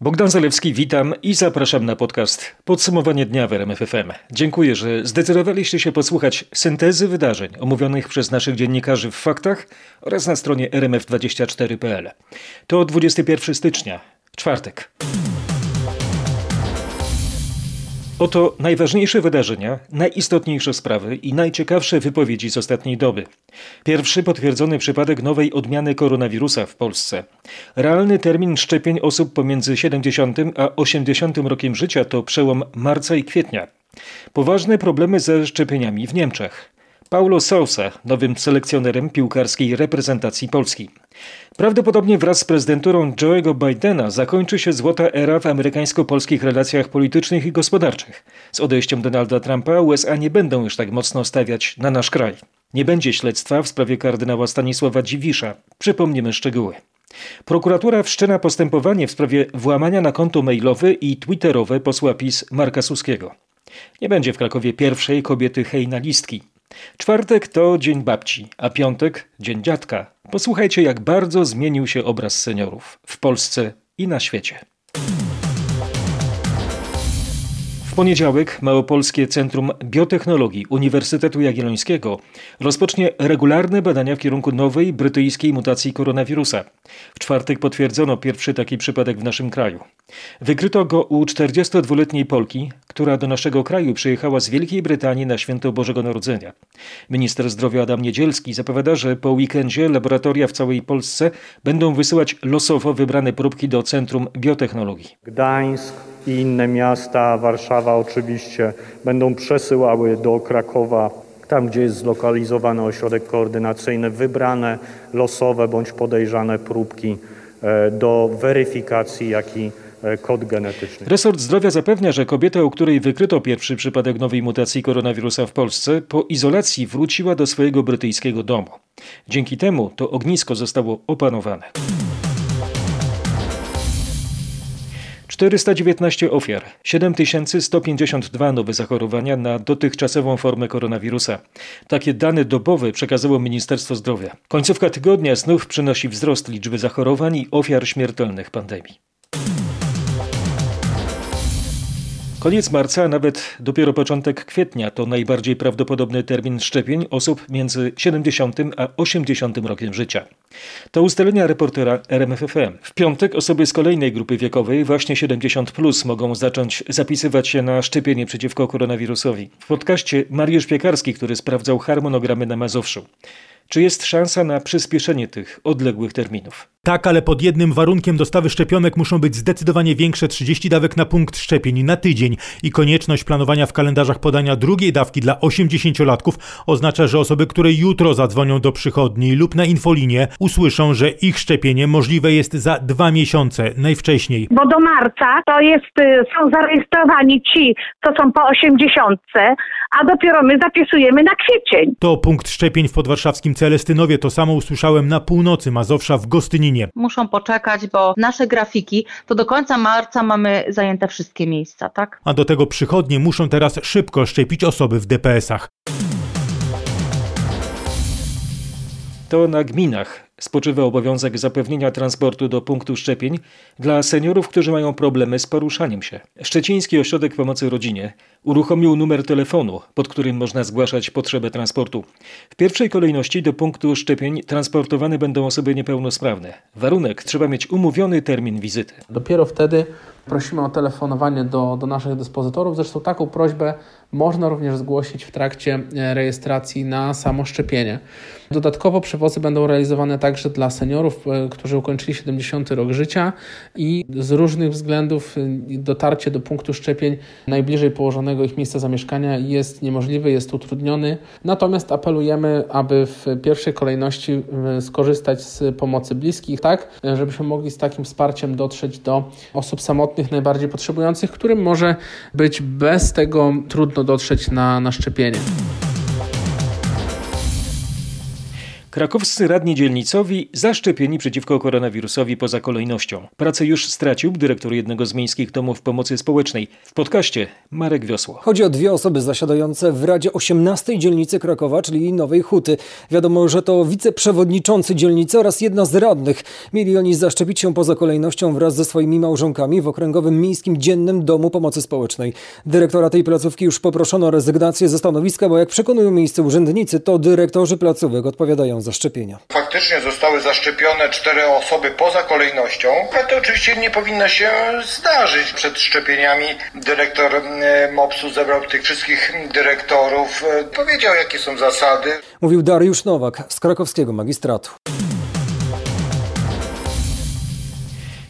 Bogdan Zalewski, witam i zapraszam na podcast Podsumowanie dnia w RMFFM. Dziękuję, że zdecydowaliście się posłuchać syntezy wydarzeń omówionych przez naszych dziennikarzy w faktach oraz na stronie rmf24.pl. To 21 stycznia, czwartek. Oto najważniejsze wydarzenia, najistotniejsze sprawy i najciekawsze wypowiedzi z ostatniej doby. Pierwszy potwierdzony przypadek nowej odmiany koronawirusa w Polsce. Realny termin szczepień osób pomiędzy 70 a 80 rokiem życia to przełom marca i kwietnia. Poważne problemy ze szczepieniami w Niemczech. Paulo Sousa, nowym selekcjonerem piłkarskiej reprezentacji Polski. Prawdopodobnie wraz z prezydenturą Joe'ego Bidena zakończy się złota era w amerykańsko-polskich relacjach politycznych i gospodarczych. Z odejściem Donalda Trumpa USA nie będą już tak mocno stawiać na nasz kraj. Nie będzie śledztwa w sprawie kardynała Stanisława Dziwisza. Przypomnimy szczegóły. Prokuratura wszczyna postępowanie w sprawie włamania na konto mailowe i twitterowe posła PiS Marka Suskiego. Nie będzie w Krakowie pierwszej kobiety hejnalistki. Czwartek to dzień babci, a piątek dzień dziadka. Posłuchajcie, jak bardzo zmienił się obraz seniorów w Polsce i na świecie. Poniedziałek Małopolskie Centrum Biotechnologii Uniwersytetu Jagiellońskiego rozpocznie regularne badania w kierunku nowej brytyjskiej mutacji koronawirusa. W czwartek potwierdzono pierwszy taki przypadek w naszym kraju. Wykryto go u 42-letniej Polki, która do naszego kraju przyjechała z Wielkiej Brytanii na święto Bożego Narodzenia. Minister zdrowia Adam Niedzielski zapowiada, że po weekendzie laboratoria w całej Polsce będą wysyłać losowo wybrane próbki do Centrum Biotechnologii. Gdańsk, i inne miasta, Warszawa oczywiście, będą przesyłały do Krakowa tam, gdzie jest zlokalizowany ośrodek koordynacyjny, wybrane losowe bądź podejrzane próbki e, do weryfikacji, jak i e, kod genetyczny. Resort Zdrowia zapewnia, że kobieta, u której wykryto pierwszy przypadek nowej mutacji koronawirusa w Polsce, po izolacji wróciła do swojego brytyjskiego domu. Dzięki temu to ognisko zostało opanowane. 419 ofiar, 7152 nowe zachorowania na dotychczasową formę koronawirusa. Takie dane dobowe przekazało Ministerstwo Zdrowia. Końcówka tygodnia znów przynosi wzrost liczby zachorowań i ofiar śmiertelnych pandemii. Koniec marca, a nawet dopiero początek kwietnia to najbardziej prawdopodobny termin szczepień osób między 70 a 80 rokiem życia. To ustalenia reportera RMFFM. W piątek osoby z kolejnej grupy wiekowej, właśnie 70, plus, mogą zacząć zapisywać się na szczepienie przeciwko koronawirusowi. W podcaście Mariusz Piekarski, który sprawdzał harmonogramy na Mazowszu. Czy jest szansa na przyspieszenie tych odległych terminów? Tak, ale pod jednym warunkiem dostawy szczepionek muszą być zdecydowanie większe 30 dawek na punkt szczepień na tydzień i konieczność planowania w kalendarzach podania drugiej dawki dla 80-latków oznacza, że osoby, które jutro zadzwonią do przychodni lub na infolinię, usłyszą, że ich szczepienie możliwe jest za dwa miesiące, najwcześniej. Bo do marca to jest, y, są zarejestrowani ci, co są po 80, a dopiero my zapisujemy na kwiecień. To punkt szczepień w podwarszawskim Celestynowie. To samo usłyszałem na północy Mazowsza w Gostyninie. Muszą poczekać, bo nasze grafiki to do końca marca mamy zajęte wszystkie miejsca, tak? A do tego przychodnie muszą teraz szybko szczepić osoby w DPS-ach. To na gminach spoczywa obowiązek zapewnienia transportu do punktu szczepień dla seniorów, którzy mają problemy z poruszaniem się. Szczeciński Ośrodek Pomocy Rodzinie uruchomił numer telefonu, pod którym można zgłaszać potrzebę transportu. W pierwszej kolejności do punktu szczepień transportowane będą osoby niepełnosprawne. Warunek trzeba mieć umówiony termin wizyty. Dopiero wtedy prosimy o telefonowanie do, do naszych dyspozytorów. Zresztą taką prośbę można również zgłosić w trakcie e, rejestracji na samo szczepienie. Dodatkowo przewozy będą realizowane także dla seniorów, e, którzy ukończyli 70 rok życia i z różnych względów e, dotarcie do punktu szczepień najbliżej położonego ich miejsca zamieszkania jest niemożliwe, jest utrudniony. Natomiast apelujemy, aby w pierwszej kolejności skorzystać z pomocy bliskich, tak, żebyśmy mogli z takim wsparciem dotrzeć do osób samotnych, najbardziej potrzebujących, którym może być bez tego trudno dotrzeć na, na szczepienie. Krakowscy radni dzielnicowi zaszczepieni przeciwko koronawirusowi poza kolejnością. Pracę już stracił dyrektor jednego z miejskich domów pomocy społecznej. W podcaście Marek Wiosło. Chodzi o dwie osoby zasiadające w Radzie 18 dzielnicy Krakowa, czyli Nowej Huty. Wiadomo, że to wiceprzewodniczący dzielnicy oraz jedna z radnych. Mieli oni zaszczepić się poza kolejnością wraz ze swoimi małżonkami w Okręgowym Miejskim Dziennym Domu Pomocy Społecznej. Dyrektora tej placówki już poproszono o rezygnację ze stanowiska, bo jak przekonują miejsce urzędnicy, to dyrektorzy placówek odpowiadają za szczepienia. Faktycznie zostały zaszczepione cztery osoby poza kolejnością, ale to oczywiście nie powinno się zdarzyć. Przed szczepieniami dyrektor MOPS-u zebrał tych wszystkich dyrektorów, e, powiedział jakie są zasady. Mówił Dariusz Nowak z krakowskiego magistratu.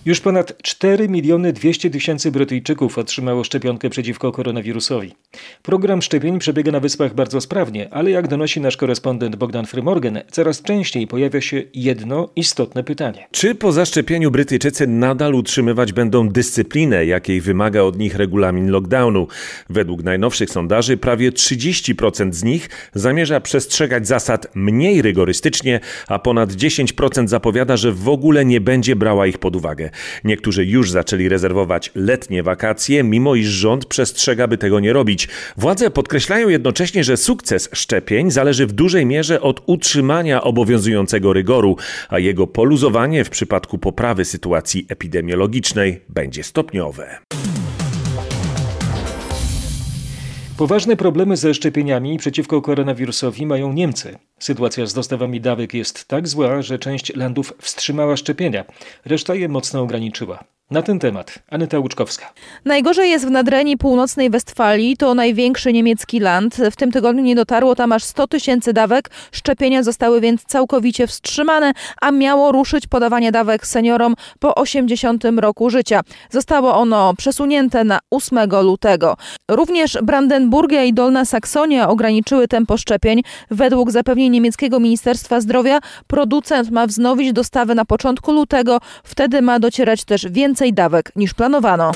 Już ponad 4 miliony 200 tysięcy Brytyjczyków otrzymało szczepionkę przeciwko koronawirusowi. Program szczepień przebiega na wyspach bardzo sprawnie, ale jak donosi nasz korespondent Bogdan Frymorgan, coraz częściej pojawia się jedno istotne pytanie. Czy po zaszczepieniu Brytyjczycy nadal utrzymywać będą dyscyplinę, jakiej wymaga od nich regulamin lockdownu? Według najnowszych sondaży prawie 30% z nich zamierza przestrzegać zasad mniej rygorystycznie, a ponad 10% zapowiada, że w ogóle nie będzie brała ich pod uwagę. Niektórzy już zaczęli rezerwować letnie wakacje, mimo iż rząd przestrzega, by tego nie robić. Władze podkreślają jednocześnie, że sukces szczepień zależy w dużej mierze od utrzymania obowiązującego rygoru, a jego poluzowanie w przypadku poprawy sytuacji epidemiologicznej będzie stopniowe. Poważne problemy ze szczepieniami przeciwko koronawirusowi mają Niemcy. Sytuacja z dostawami dawek jest tak zła, że część landów wstrzymała szczepienia, reszta je mocno ograniczyła. Na ten temat Aneta Łuczkowska. Najgorzej jest w Nadrenii Północnej Westfalii, to największy niemiecki land. W tym tygodniu nie dotarło tam aż 100 tysięcy dawek. Szczepienia zostały więc całkowicie wstrzymane, a miało ruszyć podawanie dawek seniorom po 80 roku życia. Zostało ono przesunięte na 8 lutego. Również Brandenburgia i Dolna Saksonia ograniczyły tempo szczepień. Według zapewnień niemieckiego Ministerstwa Zdrowia producent ma wznowić dostawy na początku lutego. Wtedy ma docierać też więcej więcej dawek niż planowano.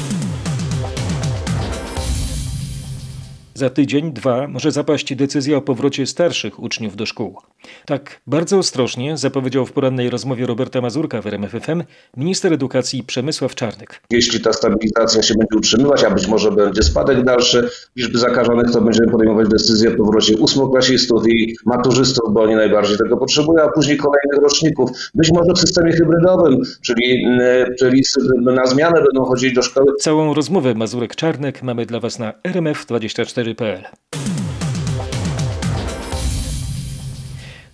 Za tydzień, dwa może zapaść decyzja o powrocie starszych uczniów do szkół. Tak bardzo ostrożnie zapowiedział w porannej rozmowie Roberta Mazurka w RMFFM minister edukacji Przemysław Czarnek. Jeśli ta stabilizacja się będzie utrzymywać, a być może będzie spadek dalszy liczby zakażonych, to będziemy podejmować decyzję o powrocie ósmoklasistów i maturzystów, bo oni najbardziej tego potrzebują, a później kolejnych roczników. Być może w systemie hybrydowym, czyli, czyli na zmianę będą chodzić do szkoły. Całą rozmowę Mazurek-Czarnek mamy dla Was na rmf24.pl.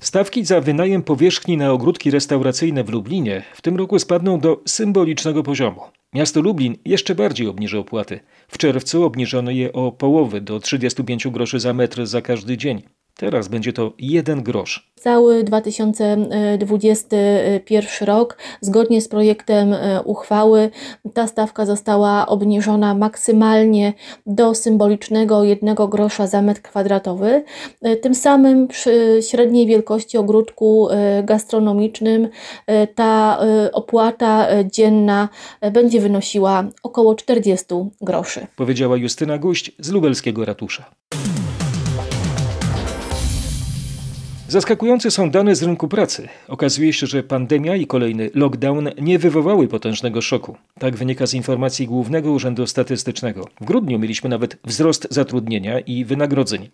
Stawki za wynajem powierzchni na ogródki restauracyjne w Lublinie w tym roku spadną do symbolicznego poziomu. Miasto Lublin jeszcze bardziej obniży opłaty. W czerwcu obniżono je o połowę do 35 groszy za metr za każdy dzień. Teraz będzie to jeden grosz. Cały 2021 rok, zgodnie z projektem e, uchwały, ta stawka została obniżona maksymalnie do symbolicznego jednego grosza za metr kwadratowy. E, tym samym przy średniej wielkości ogródku e, gastronomicznym ta opłata dzienna będzie wynosiła około 40 groszy. Powiedziała Justyna Guść z lubelskiego ratusza. Zaskakujące są dane z rynku pracy. Okazuje się, że pandemia i kolejny lockdown nie wywołały potężnego szoku. Tak wynika z informacji Głównego Urzędu Statystycznego. W grudniu mieliśmy nawet wzrost zatrudnienia i wynagrodzeń.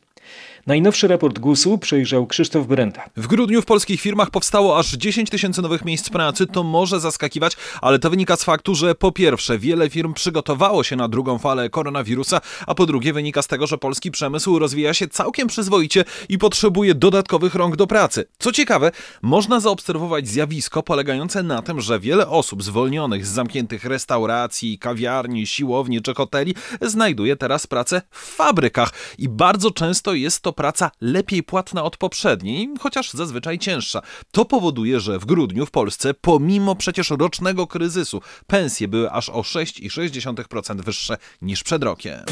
Najnowszy raport GUS-u przejrzał Krzysztof Brenda. W grudniu w polskich firmach powstało aż 10 tysięcy nowych miejsc pracy. To może zaskakiwać, ale to wynika z faktu, że po pierwsze wiele firm przygotowało się na drugą falę koronawirusa, a po drugie wynika z tego, że polski przemysł rozwija się całkiem przyzwoicie i potrzebuje dodatkowych rąk do pracy. Co ciekawe, można zaobserwować zjawisko polegające na tym, że wiele osób zwolnionych z zamkniętych restauracji, kawiarni, siłowni czy hoteli znajduje teraz pracę w fabrykach i bardzo często jest to praca lepiej płatna od poprzedniej, chociaż zazwyczaj cięższa. To powoduje, że w grudniu w Polsce, pomimo przecież rocznego kryzysu, pensje były aż o 6,6% wyższe niż przed rokiem.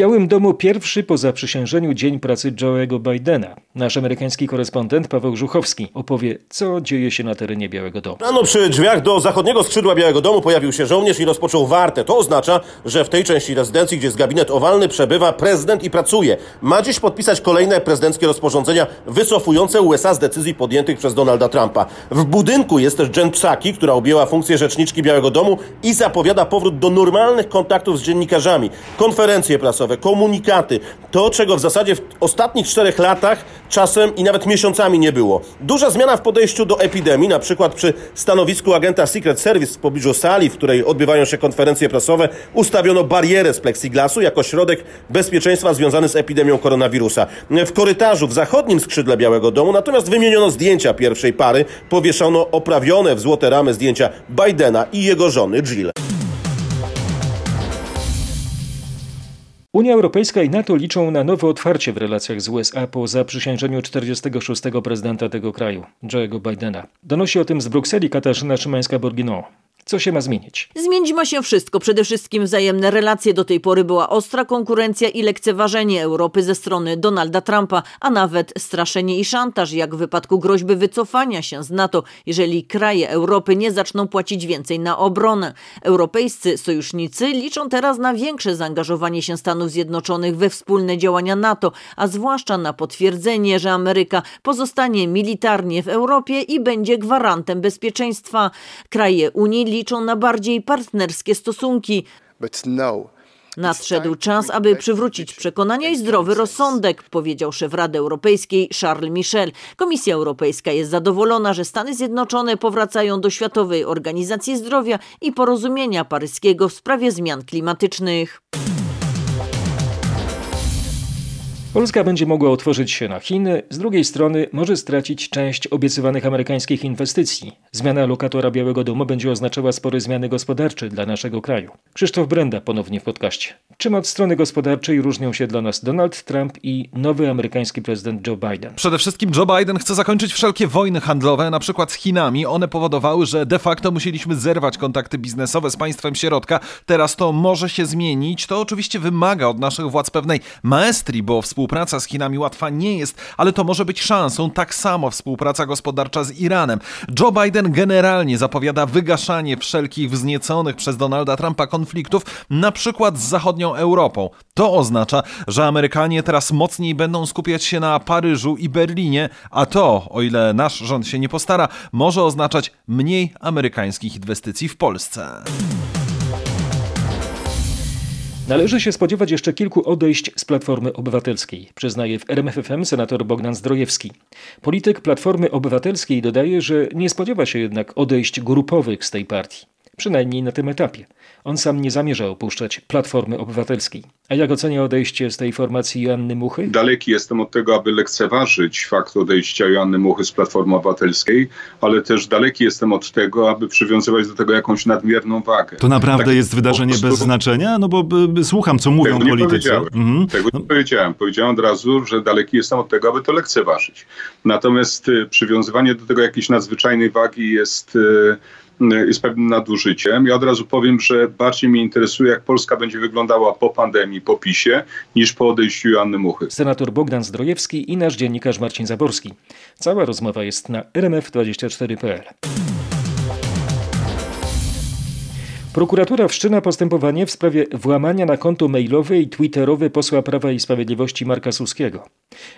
Białym Domu pierwszy po zaprzysiężeniu dzień pracy Joe'ego Bidena. Nasz amerykański korespondent Paweł Żuchowski opowie, co dzieje się na terenie Białego Domu. Rano przy drzwiach do zachodniego skrzydła Białego Domu pojawił się żołnierz i rozpoczął wartę. To oznacza, że w tej części rezydencji, gdzie jest gabinet owalny, przebywa prezydent i pracuje. Ma dziś podpisać kolejne prezydenckie rozporządzenia wycofujące USA z decyzji podjętych przez Donalda Trumpa. W budynku jest też Jen Psaki, która objęła funkcję rzeczniczki Białego Domu i zapowiada powrót do normalnych kontaktów z dziennikarzami. Konferencje prasowe, komunikaty. To, czego w zasadzie w ostatnich czterech latach czasem i nawet miesiącami nie było. Duża zmiana w podejściu do epidemii, na przykład przy stanowisku agenta Secret Service w pobliżu sali, w której odbywają się konferencje prasowe, ustawiono barierę z plexiglasu jako środek bezpieczeństwa związany z epidemią koronawirusa. W korytarzu w zachodnim skrzydle Białego Domu natomiast wymieniono zdjęcia pierwszej pary, powieszono oprawione w złote ramy zdjęcia Bidena i jego żony Jill. Unia Europejska i NATO liczą na nowe otwarcie w relacjach z USA po zaprzysiężeniu 46. prezydenta tego kraju, Joe'ego Bidena. Donosi o tym z Brukseli Katarzyna Szymańska-Borginą. Co się ma zmienić? Zmienić ma się wszystko. Przede wszystkim wzajemne relacje. Do tej pory była ostra konkurencja i lekceważenie Europy ze strony Donalda Trumpa, a nawet straszenie i szantaż, jak w wypadku groźby wycofania się z NATO, jeżeli kraje Europy nie zaczną płacić więcej na obronę. Europejscy sojusznicy liczą teraz na większe zaangażowanie się Stanów Zjednoczonych we wspólne działania NATO, a zwłaszcza na potwierdzenie, że Ameryka pozostanie militarnie w Europie i będzie gwarantem bezpieczeństwa. Kraje Unii liczą na bardziej partnerskie stosunki. No. Nadszedł czas, aby przywrócić przekonania i zdrowy rozsądek, powiedział szef Rady Europejskiej Charles Michel. Komisja Europejska jest zadowolona, że Stany Zjednoczone powracają do Światowej Organizacji Zdrowia i porozumienia paryskiego w sprawie zmian klimatycznych. Polska będzie mogła otworzyć się na Chiny, z drugiej strony może stracić część obiecywanych amerykańskich inwestycji. Zmiana lokatora Białego Domu będzie oznaczała spore zmiany gospodarcze dla naszego kraju. Krzysztof Brenda ponownie w podcaście. Czym od strony gospodarczej różnią się dla nas Donald Trump i nowy amerykański prezydent Joe Biden? Przede wszystkim Joe Biden chce zakończyć wszelkie wojny handlowe, na przykład z Chinami. One powodowały, że de facto musieliśmy zerwać kontakty biznesowe z państwem środka. Teraz to może się zmienić. To oczywiście wymaga od naszych władz pewnej maestrii, bo współpraca Współpraca z Chinami łatwa nie jest, ale to może być szansą, tak samo współpraca gospodarcza z Iranem. Joe Biden generalnie zapowiada wygaszanie wszelkich wznieconych przez Donalda Trumpa konfliktów, na przykład z zachodnią Europą. To oznacza, że Amerykanie teraz mocniej będą skupiać się na Paryżu i Berlinie, a to, o ile nasz rząd się nie postara, może oznaczać mniej amerykańskich inwestycji w Polsce. Należy się spodziewać jeszcze kilku odejść z Platformy Obywatelskiej, przyznaje w RMFFM senator Bogdan Zdrojewski. Polityk Platformy Obywatelskiej dodaje, że nie spodziewa się jednak odejść grupowych z tej partii, przynajmniej na tym etapie. On sam nie zamierza opuszczać Platformy Obywatelskiej. A jak ocenia odejście z tej formacji Joanny Muchy? Daleki jestem od tego, aby lekceważyć fakt odejścia Joanny Muchy z Platformy Obywatelskiej, ale też daleki jestem od tego, aby przywiązywać do tego jakąś nadmierną wagę. To naprawdę tak, jest wydarzenie prostu... bez znaczenia? No bo by, by, słucham, co mówią tego politycy. Powiedziałem. Mhm. Tego nie no. powiedziałem. Powiedziałem od razu, że daleki jestem od tego, aby to lekceważyć. Natomiast y, przywiązywanie do tego jakiejś nadzwyczajnej wagi jest... Y, jest pewnym nadużyciem. Ja od razu powiem, że bardziej mnie interesuje, jak Polska będzie wyglądała po pandemii, po PiSie, niż po odejściu Joanny Muchy. Senator Bogdan Zdrojewski i nasz dziennikarz Marcin Zaborski. Cała rozmowa jest na rmf24.pl. Prokuratura wszczyna postępowanie w sprawie włamania na konto mailowe i twitterowe posła Prawa i Sprawiedliwości Marka Suskiego.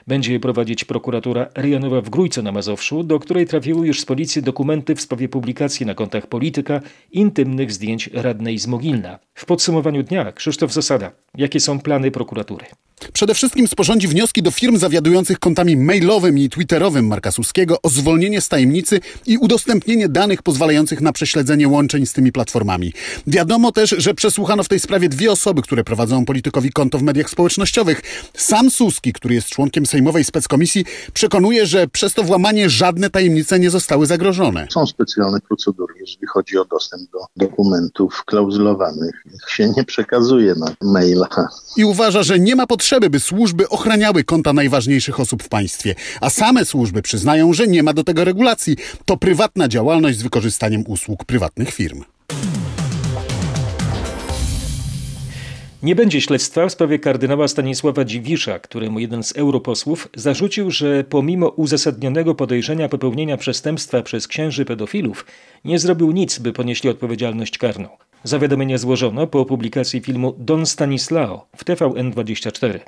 Będzie je prowadzić prokuratura rejonowa w Grójce na Mazowszu, do której trafiły już z policji dokumenty w sprawie publikacji na kontach polityka intymnych zdjęć radnej z Mogilna. W podsumowaniu dnia Krzysztof Zasada. Jakie są plany prokuratury? Przede wszystkim sporządzi wnioski do firm zawiadujących kontami mailowym i twitterowym Marka Suskiego o zwolnienie z tajemnicy i udostępnienie danych pozwalających na prześledzenie łączeń z tymi platformami. Wiadomo też, że przesłuchano w tej sprawie dwie osoby, które prowadzą politykowi konto w mediach społecznościowych. Sam Suski, który jest członkiem Sejmowej Speckomisji, przekonuje, że przez to włamanie żadne tajemnice nie zostały zagrożone. Są specjalne procedury, jeżeli chodzi o dostęp do dokumentów klauzulowanych. Ich się nie przekazuje na maila. I uważa, że nie ma potrzeby, by służby ochraniały konta najważniejszych osób w państwie. A same służby przyznają, że nie ma do tego regulacji. To prywatna działalność z wykorzystaniem usług prywatnych firm. Nie będzie śledztwa w sprawie kardynała Stanisława Dziwisza, któremu jeden z europosłów zarzucił, że pomimo uzasadnionego podejrzenia popełnienia przestępstwa przez księży pedofilów, nie zrobił nic, by ponieśli odpowiedzialność karną. Zawiadomienie złożono po publikacji filmu Don Stanislao w TVN24.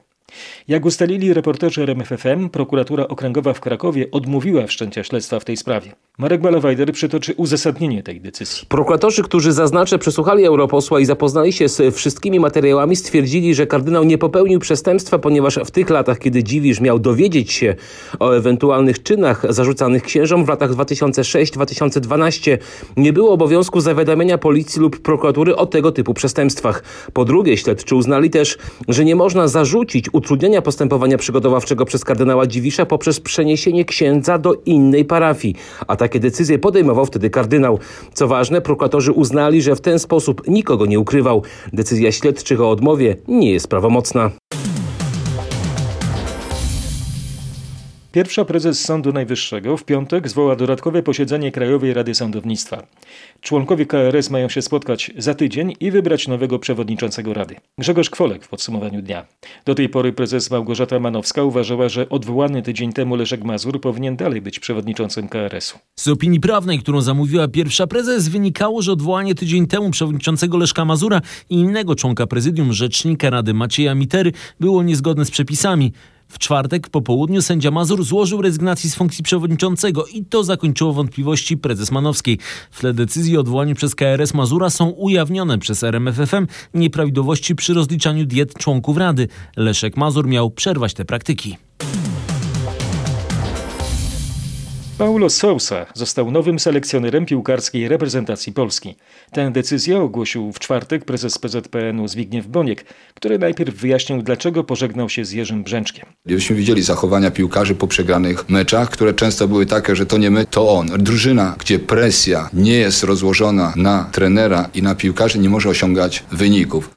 Jak ustalili reporterzy RMFFM, prokuratura okręgowa w Krakowie odmówiła wszczęcia śledztwa w tej sprawie. Marek Balawajder przytoczy uzasadnienie tej decyzji. Prokuratorzy, którzy zaznaczę przesłuchali europosła i zapoznali się z wszystkimi materiałami, stwierdzili, że kardynał nie popełnił przestępstwa, ponieważ w tych latach, kiedy Dziwisz miał dowiedzieć się o ewentualnych czynach zarzucanych księżom w latach 2006-2012, nie było obowiązku zawiadamiania policji lub prokuratury o tego typu przestępstwach. Po drugie, śledczy uznali też, że nie można zarzucić utrudnienia postępowania przygotowawczego przez kardynała Dziwisza poprzez przeniesienie księdza do innej parafii, a takie decyzje podejmował wtedy kardynał. Co ważne, prokuratorzy uznali, że w ten sposób nikogo nie ukrywał. Decyzja śledczych o odmowie nie jest prawomocna. Pierwsza prezes Sądu Najwyższego w piątek zwoła dodatkowe posiedzenie Krajowej Rady Sądownictwa. Członkowie KRS mają się spotkać za tydzień i wybrać nowego przewodniczącego Rady. Grzegorz Kwolek w podsumowaniu dnia. Do tej pory prezes Małgorzata Manowska uważała, że odwołany tydzień temu Leszek Mazur powinien dalej być przewodniczącym KRS-u. Z opinii prawnej, którą zamówiła pierwsza prezes, wynikało, że odwołanie tydzień temu przewodniczącego Leszka Mazura i innego członka prezydium rzecznika Rady Macieja Mitery było niezgodne z przepisami. W czwartek po południu sędzia Mazur złożył rezygnację z funkcji przewodniczącego i to zakończyło wątpliwości prezes Manowskiej. W tle decyzji o odwołaniu przez KRS Mazura są ujawnione przez RMFFM nieprawidłowości przy rozliczaniu diet członków Rady. Leszek Mazur miał przerwać te praktyki. Paulo Sousa został nowym selekcjonerem piłkarskiej reprezentacji Polski. Tę decyzję ogłosił w czwartek prezes PZPN-u Zbigniew Boniek, który najpierw wyjaśnił, dlaczego pożegnał się z Jerzym Brzęczkiem. Gdybyśmy widzieli zachowania piłkarzy po przegranych meczach, które często były takie, że to nie my, to on. Drużyna, gdzie presja nie jest rozłożona na trenera i na piłkarzy, nie może osiągać wyników.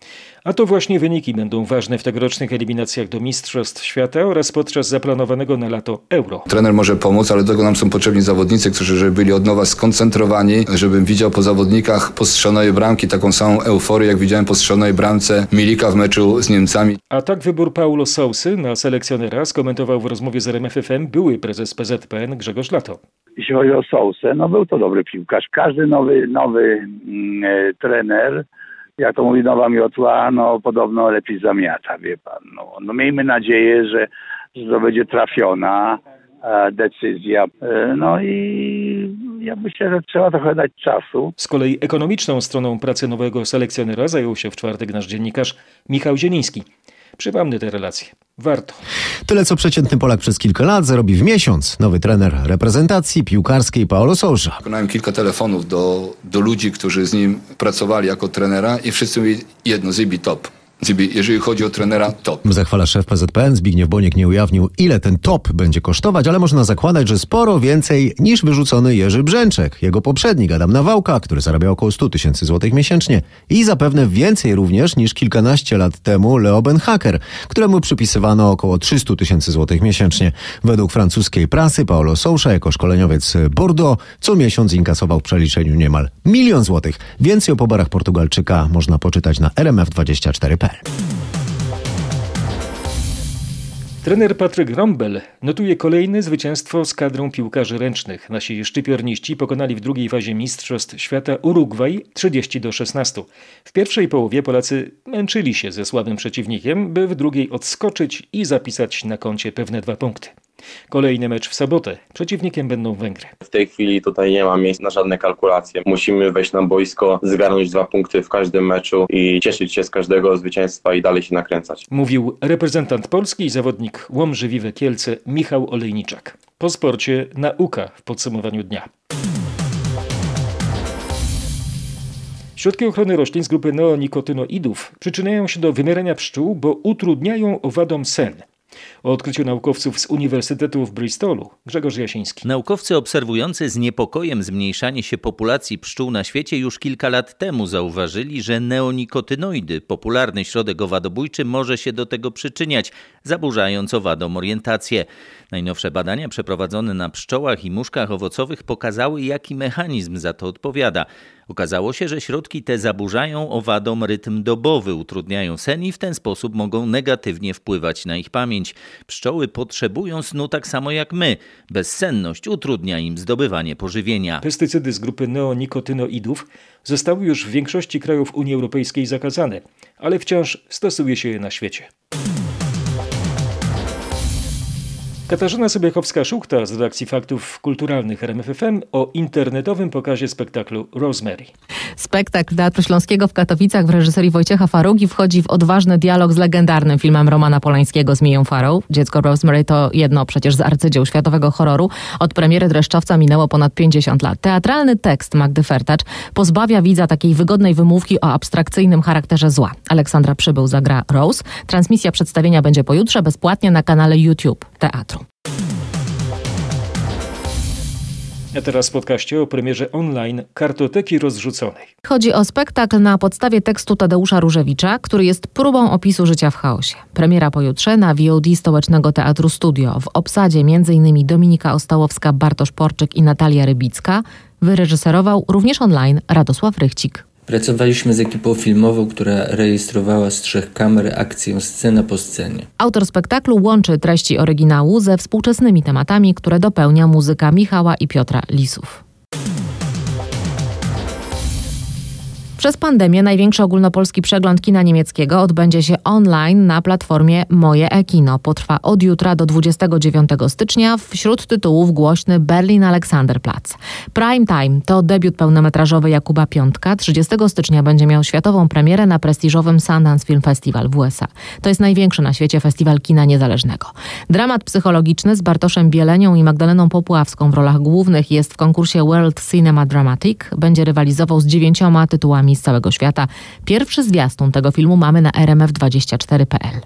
A to właśnie wyniki będą ważne w tegorocznych eliminacjach do Mistrzostw Świata oraz podczas zaplanowanego na lato Euro. Trener może pomóc, ale do tego nam są potrzebni zawodnicy, którzy żeby byli od nowa skoncentrowani, żebym widział po zawodnikach po strzelonej bramki taką samą euforię, jak widziałem po strzelonej bramce Milika w meczu z Niemcami. A tak wybór Paulo Sousy na selekcjonera skomentował w rozmowie z RMFFM były prezes PZPN Grzegorz Lato. Jeśli chodzi o Sousę, no był to dobry piłkarz. Każdy nowy, nowy mm, e, trener jak to mówi nowa miotła, no podobno lepiej zamiata, wie pan. No, no miejmy nadzieję, że, że to będzie trafiona e, decyzja. E, no i ja myślę, że trzeba trochę dać czasu. Z kolei ekonomiczną stroną pracy nowego selekcjonera zajął się w czwartek nasz dziennikarz Michał Zieliński. Przypomnę te relacje. Warto. Tyle co przeciętny Polak przez kilka lat zarobi w miesiąc. Nowy trener reprezentacji piłkarskiej Paolo Sousa. Wykonałem kilka telefonów do, do ludzi, którzy z nim pracowali jako trenera i wszyscy mówili jedno, Zibi top. Jeżeli chodzi o trenera, top. Zachwala szef PZPN, Zbigniew Boniek nie ujawnił, ile ten top będzie kosztować, ale można zakładać, że sporo więcej niż wyrzucony Jerzy Brzęczek. Jego poprzednik Adam Nawałka, który zarabiał około 100 tysięcy złotych miesięcznie. I zapewne więcej również niż kilkanaście lat temu Leo Benhaker, któremu przypisywano około 300 tysięcy złotych miesięcznie. Według francuskiej prasy Paolo Sousa jako szkoleniowiec Bordeaux co miesiąc inkasował w przeliczeniu niemal milion złotych. Więcej o pobarach Portugalczyka można poczytać na rmf24.pl. Trener Patryk Rombel notuje kolejne zwycięstwo z kadrą piłkarzy ręcznych. Nasi szczypiorniści pokonali w drugiej fazie Mistrzostw Świata Urugwaj 30 do 16. W pierwszej połowie Polacy męczyli się ze słabym przeciwnikiem, by w drugiej odskoczyć i zapisać na koncie pewne dwa punkty. Kolejny mecz w sobotę. Przeciwnikiem będą Węgry. W tej chwili tutaj nie ma miejsca na żadne kalkulacje. Musimy wejść na boisko, zgarnąć dwa punkty w każdym meczu i cieszyć się z każdego zwycięstwa i dalej się nakręcać. Mówił reprezentant Polski i zawodnik Łomży Wiwe Kielce Michał Olejniczak. Po sporcie nauka w podsumowaniu dnia. Środki ochrony roślin z grupy neonikotynoidów przyczyniają się do wymierania pszczół, bo utrudniają owadom sen. O odkryciu naukowców z Uniwersytetu w Bristolu Grzegorz Jasiński. Naukowcy obserwujący z niepokojem zmniejszanie się populacji pszczół na świecie już kilka lat temu zauważyli, że neonikotynoidy, popularny środek owadobójczy, może się do tego przyczyniać, zaburzając owadom orientację. Najnowsze badania przeprowadzone na pszczołach i muszkach owocowych pokazały, jaki mechanizm za to odpowiada. Okazało się, że środki te zaburzają owadom rytm dobowy, utrudniają sen i w ten sposób mogą negatywnie wpływać na ich pamięć. Pszczoły potrzebują snu tak samo jak my. Bezsenność utrudnia im zdobywanie pożywienia. Pestycydy z grupy neonikotynoidów zostały już w większości krajów Unii Europejskiej zakazane, ale wciąż stosuje się je na świecie. Katarzyna Sobiechowska-Szuchta z redakcji Faktów Kulturalnych RMFFM o internetowym pokazie spektaklu Rosemary. Spektakl Teatru Śląskiego w Katowicach w reżyserii Wojciecha Farugi wchodzi w odważny dialog z legendarnym filmem Romana Polańskiego z Miją Farą. Dziecko Rosemary to jedno przecież z arcydzieł światowego horroru. Od premiery Dreszczowca minęło ponad 50 lat. Teatralny tekst Magdy Fertacz pozbawia widza takiej wygodnej wymówki o abstrakcyjnym charakterze zła. Aleksandra Przybył zagra Rose. Transmisja przedstawienia będzie pojutrze bezpłatnie na kanale YouTube Teatru. A teraz w podcaście o premierze online Kartoteki Rozrzuconej. Chodzi o spektakl na podstawie tekstu Tadeusza Różewicza, który jest próbą opisu życia w chaosie. Premiera pojutrze na VOD Stołecznego Teatru Studio. W obsadzie m.in. Dominika Ostałowska, Bartosz Porczyk i Natalia Rybicka. Wyreżyserował również online Radosław Rychcik. Pracowaliśmy z ekipą filmową, która rejestrowała z trzech kamer akcję scena po scenie. Autor spektaklu łączy treści oryginału ze współczesnymi tematami, które dopełnia muzyka Michała i Piotra Lisów. Przez pandemię największy ogólnopolski przegląd kina niemieckiego odbędzie się online na platformie Moje e-kino. Potrwa od jutra do 29 stycznia. Wśród tytułów głośny Berlin Alexanderplatz. Prime Time to debiut pełnometrażowy Jakuba Piątka. 30 stycznia będzie miał światową premierę na prestiżowym Sundance Film Festival w USA. To jest największy na świecie festiwal kina niezależnego. Dramat psychologiczny z Bartoszem Bielenią i Magdaleną Popławską w rolach głównych jest w konkursie World Cinema Dramatic. Będzie rywalizował z dziewięcioma tytułami z całego świata. Pierwszy zwiastun tego filmu mamy na rmf24.pl.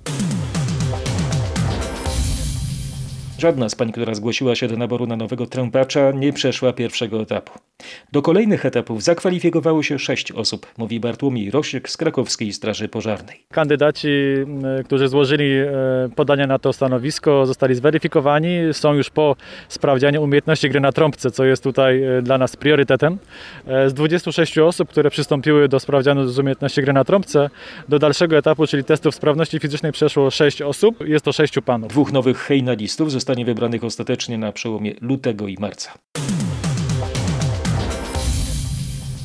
Żadna z pań, która zgłosiła się do naboru na nowego trąbacza, nie przeszła pierwszego etapu. Do kolejnych etapów zakwalifikowało się sześć osób, mówi Bartłomiej Rosiek z krakowskiej Straży Pożarnej. Kandydaci, którzy złożyli podania na to stanowisko, zostali zweryfikowani, są już po sprawdzianie umiejętności gry na trąbce, co jest tutaj dla nas priorytetem. Z 26 osób, które przystąpiły do sprawdzianu z umiejętności gry na trąbce, do dalszego etapu, czyli testów sprawności fizycznej przeszło sześć osób, jest to sześciu panów. Dwóch nowych hejnalistów zostanie wybranych ostatecznie na przełomie lutego i marca.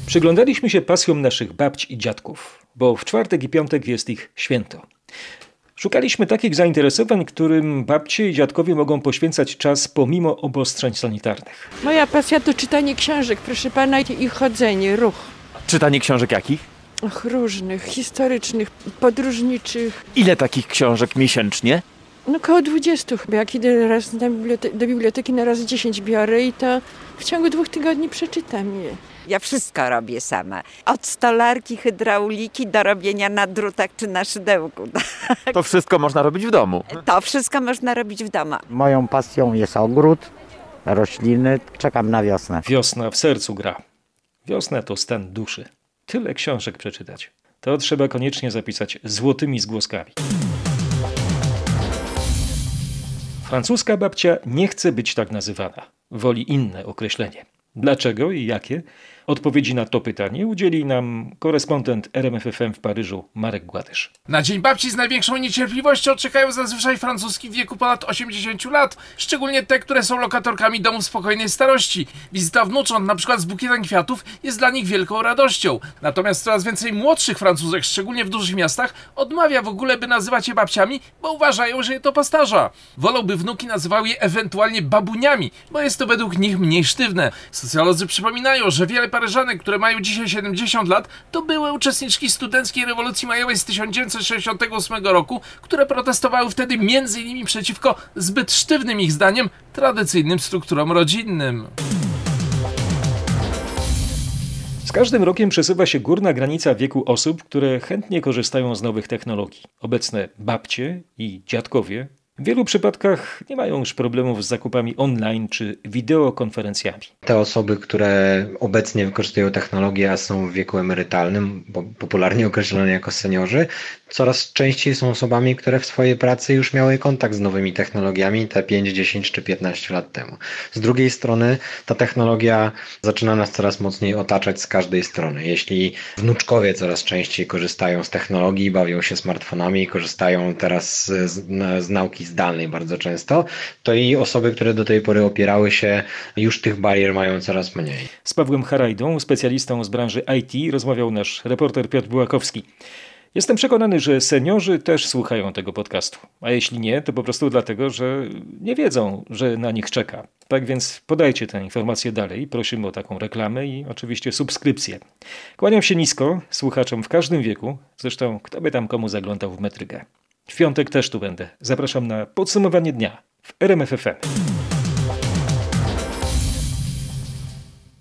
Przyglądaliśmy się pasjom naszych babci i dziadków, bo w czwartek i piątek jest ich święto. Szukaliśmy takich zainteresowań, którym babcie i dziadkowie mogą poświęcać czas pomimo obostrzeń sanitarnych. Moja pasja to czytanie książek, proszę pana, i chodzenie, ruch. Czytanie książek jakich? Och, różnych, historycznych, podróżniczych. Ile takich książek miesięcznie? No koło 20 chyba. Jak idę raz do biblioteki, do biblioteki na raz 10 biorę i to w ciągu dwóch tygodni przeczytam je. Ja wszystko robię sama. Od stolarki, hydrauliki do robienia na drutach czy na szydełku. To wszystko można robić w domu. To wszystko można robić w domu. Moją pasją jest ogród, rośliny. Czekam na wiosnę. Wiosna w sercu gra. Wiosna to stan duszy. Tyle książek przeczytać. To trzeba koniecznie zapisać złotymi zgłoskami. Francuska babcia nie chce być tak nazywana. Woli inne określenie. Dlaczego i jakie? Odpowiedzi na to pytanie udzieli nam korespondent RMFFM w Paryżu Marek Gładysz. Na Dzień Babci z największą niecierpliwością czekają zazwyczaj francuski w wieku ponad 80 lat, szczególnie te, które są lokatorkami domów spokojnej starości. Wizyta wnucząt, na przykład z bukietem kwiatów, jest dla nich wielką radością. Natomiast coraz więcej młodszych Francuzek, szczególnie w dużych miastach, odmawia w ogóle, by nazywać je babciami, bo uważają, że je to postarza. Wolą, by wnuki nazywały je ewentualnie babuniami, bo jest to według nich mniej sztywne. Socjolodzy przypominają, że wiele Paryżanek, które mają dzisiaj 70 lat, to były uczestniczki studenckiej rewolucji majowej z 1968 roku, które protestowały wtedy m.in. przeciwko zbyt sztywnym ich zdaniem tradycyjnym strukturom rodzinnym. Z każdym rokiem przesuwa się górna granica wieku osób, które chętnie korzystają z nowych technologii. Obecne babcie i dziadkowie w wielu przypadkach nie mają już problemów z zakupami online czy wideokonferencjami. Te osoby, które obecnie wykorzystują technologię, a są w wieku emerytalnym, popularnie określone jako seniorzy, coraz częściej są osobami, które w swojej pracy już miały kontakt z nowymi technologiami te 5, 10 czy 15 lat temu. Z drugiej strony ta technologia zaczyna nas coraz mocniej otaczać z każdej strony. Jeśli wnuczkowie coraz częściej korzystają z technologii, bawią się smartfonami, korzystają teraz z, z nauki zdalnej bardzo często, to i osoby, które do tej pory opierały się, już tych barier mają coraz mniej. Z Pawłem Harajdą, specjalistą z branży IT, rozmawiał nasz reporter Piotr Bułakowski. Jestem przekonany, że seniorzy też słuchają tego podcastu. A jeśli nie, to po prostu dlatego, że nie wiedzą, że na nich czeka. Tak więc podajcie tę informację dalej. Prosimy o taką reklamę i oczywiście subskrypcję. Kłaniam się nisko słuchaczom w każdym wieku. Zresztą, kto by tam komu zaglądał w metrygę. W piątek też tu będę. Zapraszam na podsumowanie dnia w RMFFM.